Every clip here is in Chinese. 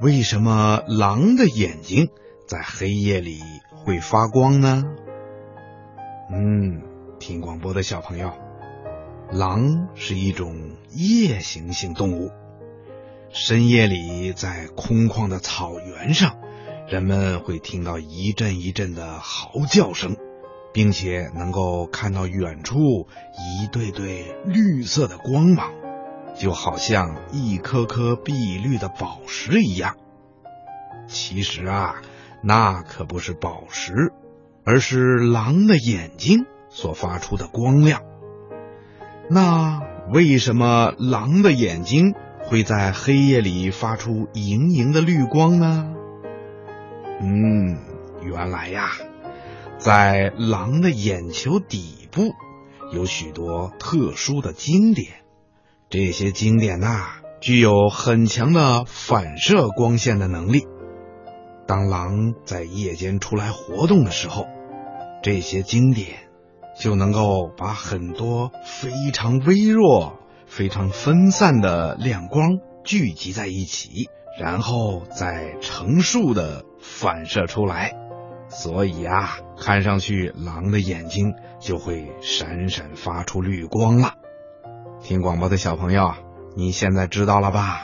为什么狼的眼睛在黑夜里会发光呢？嗯，听广播的小朋友，狼是一种夜行性动物。深夜里，在空旷的草原上，人们会听到一阵一阵的嚎叫声，并且能够看到远处一对对绿色的光芒。就好像一颗颗碧绿的宝石一样。其实啊，那可不是宝石，而是狼的眼睛所发出的光亮。那为什么狼的眼睛会在黑夜里发出莹莹的绿光呢？嗯，原来呀，在狼的眼球底部有许多特殊的经典。这些经典呐，具有很强的反射光线的能力。当狼在夜间出来活动的时候，这些经典就能够把很多非常微弱、非常分散的亮光聚集在一起，然后再成数的反射出来。所以啊，看上去狼的眼睛就会闪闪发出绿光了。听广播的小朋友，你现在知道了吧？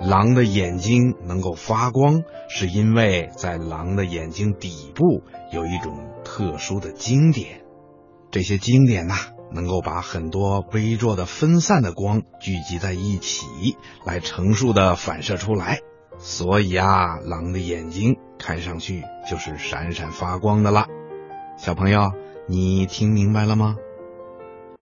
狼的眼睛能够发光，是因为在狼的眼睛底部有一种特殊的经典。这些经典呐，能够把很多微弱的分散的光聚集在一起，来成数的反射出来。所以啊，狼的眼睛看上去就是闪闪发光的了。小朋友，你听明白了吗？